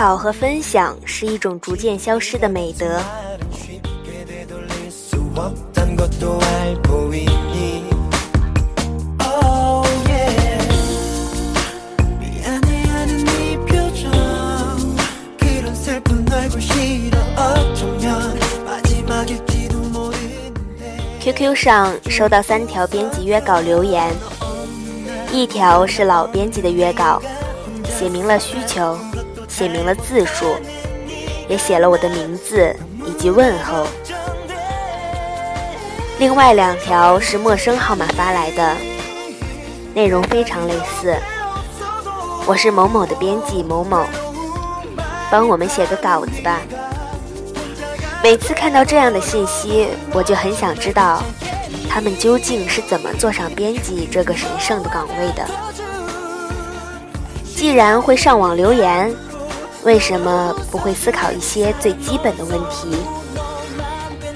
考和分享是一种逐渐消失的美德。QQ 上收到三条编辑约稿留言，一条是老编辑的约稿，写明了需求。写明了字数，也写了我的名字以及问候。另外两条是陌生号码发来的，内容非常类似。我是某某的编辑某某，帮我们写个稿子吧。每次看到这样的信息，我就很想知道，他们究竟是怎么坐上编辑这个神圣的岗位的。既然会上网留言，为什么不会思考一些最基本的问题？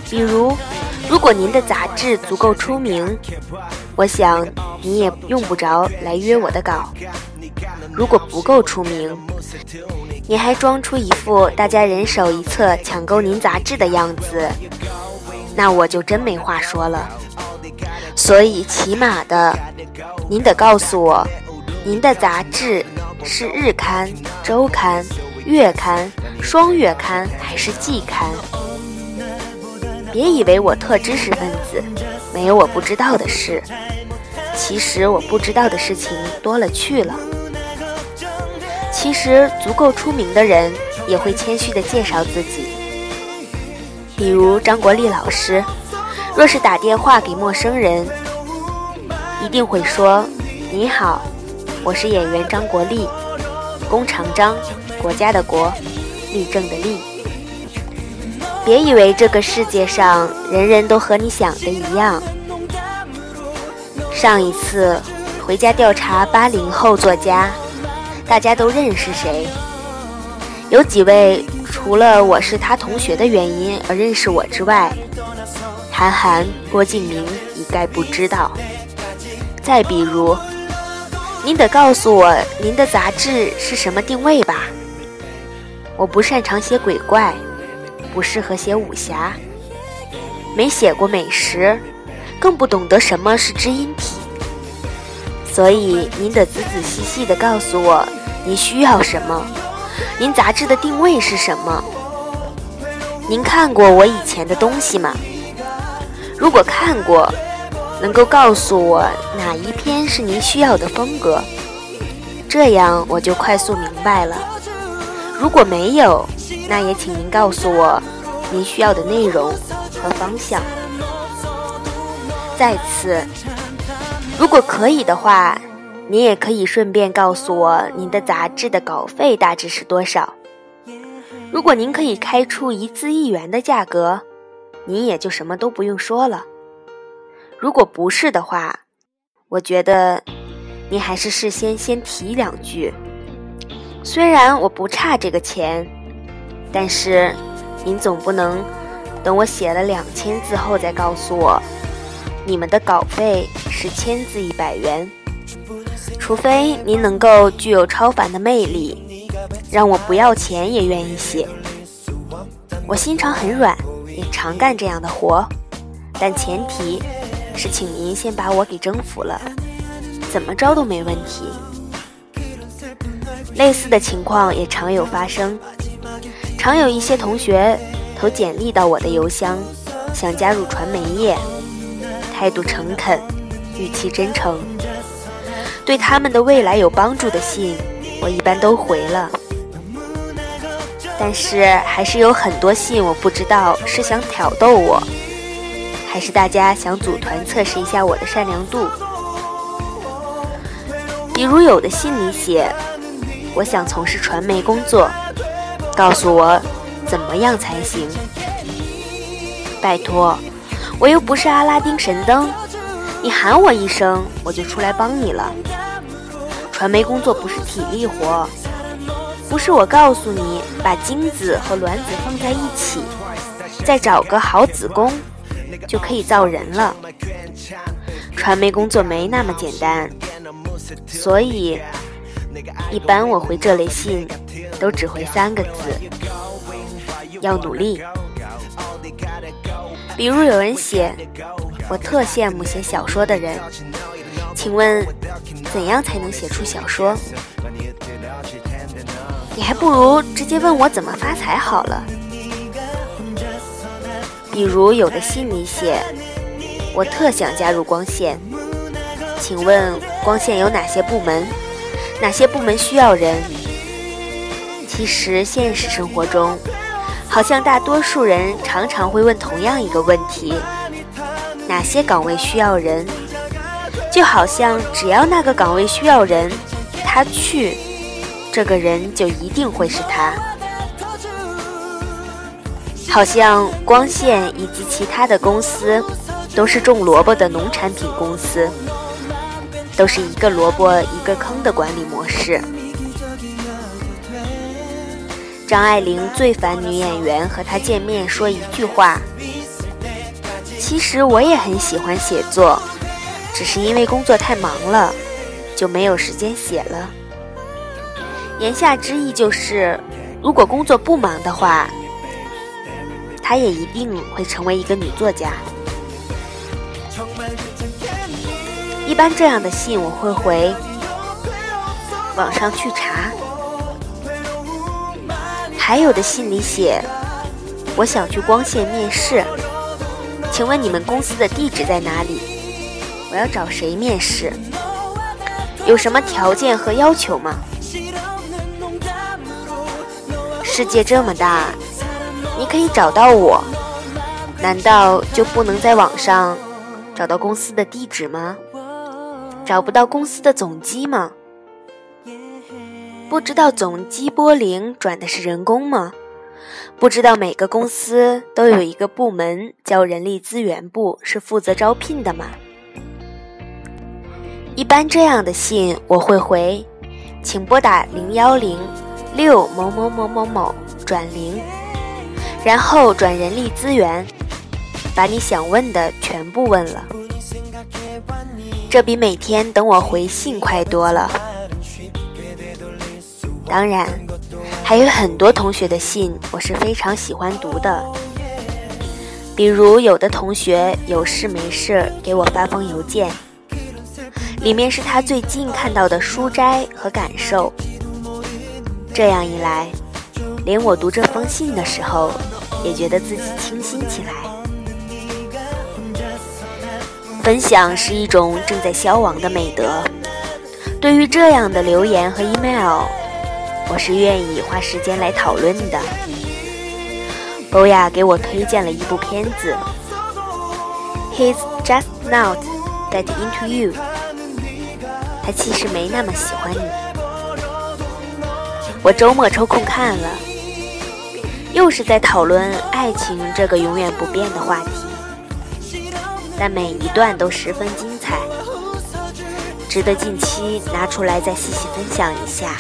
比如，如果您的杂志足够出名，我想你也用不着来约我的稿。如果不够出名，你还装出一副大家人手一册抢购您杂志的样子，那我就真没话说了。所以，起码的，您得告诉我，您的杂志是日刊、周刊、月刊、双月刊还是季刊？别以为我特知识分子，没有我不知道的事。其实我不知道的事情多了去了。其实足够出名的人也会谦虚地介绍自己，比如张国立老师，若是打电话给陌生人，一定会说：“你好，我是演员张国立，弓长张，国家的国，立正的立。”别以为这个世界上人人都和你想的一样。上一次回家调查八零后作家。大家都认识谁？有几位除了我是他同学的原因而认识我之外，韩寒、郭敬明一概不知道。再比如，您得告诉我您的杂志是什么定位吧？我不擅长写鬼怪，不适合写武侠，没写过美食，更不懂得什么是知音体。所以您得仔仔细细地告诉我，您需要什么，您杂志的定位是什么？您看过我以前的东西吗？如果看过，能够告诉我哪一篇是您需要的风格，这样我就快速明白了。如果没有，那也请您告诉我您需要的内容和方向。再次。如果可以的话，您也可以顺便告诉我您的杂志的稿费大致是多少。如果您可以开出一字一元的价格，您也就什么都不用说了。如果不是的话，我觉得您还是事先先提两句。虽然我不差这个钱，但是您总不能等我写了两千字后再告诉我。你们的稿费是千字一百元，除非您能够具有超凡的魅力，让我不要钱也愿意写。我心肠很软，也常干这样的活，但前提是请您先把我给征服了，怎么着都没问题。类似的情况也常有发生，常有一些同学投简历到我的邮箱，想加入传媒业。态度诚恳，语气真诚，对他们的未来有帮助的信，我一般都回了。但是还是有很多信，我不知道是想挑逗我，还是大家想组团测试一下我的善良度。比如有的信里写，我想从事传媒工作，告诉我怎么样才行。拜托。我又不是阿拉丁神灯，你喊我一声，我就出来帮你了。传媒工作不是体力活，不是我告诉你把精子和卵子放在一起，再找个好子宫就可以造人了。传媒工作没那么简单，所以一般我回这类信，都只回三个字：要努力。比如有人写，我特羡慕写小说的人，请问怎样才能写出小说？你还不如直接问我怎么发财好了。比如有的信里写，我特想加入光线，请问光线有哪些部门？哪些部门需要人？其实现实生活中。好像大多数人常常会问同样一个问题：哪些岗位需要人？就好像只要那个岗位需要人，他去，这个人就一定会是他。好像光线以及其他的公司都是种萝卜的农产品公司，都是一个萝卜一个坑的管理模式。张爱玲最烦女演员和她见面说一句话。其实我也很喜欢写作，只是因为工作太忙了，就没有时间写了。言下之意就是，如果工作不忙的话，她也一定会成为一个女作家。一般这样的信我会回，网上去查。还有的信里写，我想去光线面试，请问你们公司的地址在哪里？我要找谁面试？有什么条件和要求吗？世界这么大，你可以找到我，难道就不能在网上找到公司的地址吗？找不到公司的总机吗？不知道总机拨铃转的是人工吗？不知道每个公司都有一个部门叫人力资源部，是负责招聘的吗？一般这样的信我会回，请拨打零幺零六某某某某某转零，然后转人力资源，把你想问的全部问了。这比每天等我回信快多了。当然，还有很多同学的信我是非常喜欢读的。比如，有的同学有事没事给我发封邮件，里面是他最近看到的书斋和感受。这样一来，连我读这封信的时候，也觉得自己清新起来。分享是一种正在消亡的美德。对于这样的留言和 email。我是愿意花时间来讨论的。欧亚给我推荐了一部片子，He's just not that into you。他其实没那么喜欢你。我周末抽空看了，又是在讨论爱情这个永远不变的话题，但每一段都十分精彩，值得近期拿出来再细细分享一下。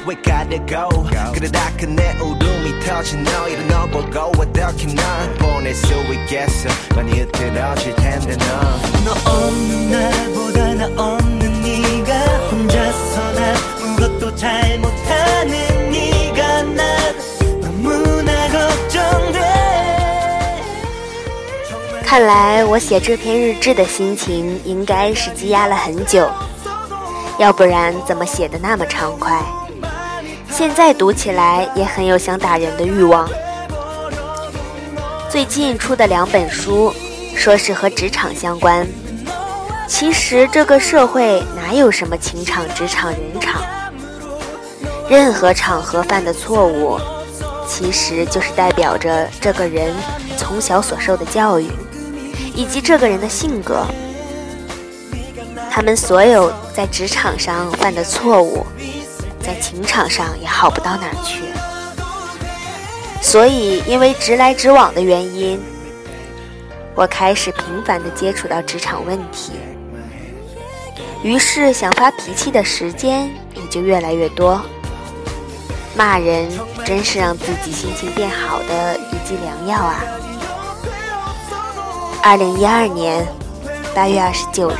잘 생각해봐 내가 없어도 정말 괜찮을까 네가 넌 없이 모든 게 너무 서투니까 내가 알고 있는 넌 어린애 같으니까 Where are you going? Where you wanna go? 어디 가려 go? 왜 가려 go? 그러다 그내 울음이 터진 너희를 너 보고 어떻게 널 보낼 수 있겠어 많이 흐트러질 텐데 너 너 없는 날보다 나 없는 혼자서나 무것도 잘 못하는 네가 난 너무나 걱정돼 现在读起来也很有想打人的欲望最近出的两本书，说是和职场相关。其实这个社会哪有什么情场、职场、人场？任何场合犯的错误，其实就是代表着这个人从小所受的教育，以及这个人的性格。他们所有在职场上犯的错误，在情场上也好不到哪儿去。所以，因为直来直往的原因，我开始频繁地接触到职场问题。于是想发脾气的时间也就越来越多。骂人真是让自己心情变好的一剂良药啊！二零一二年八月二十九日。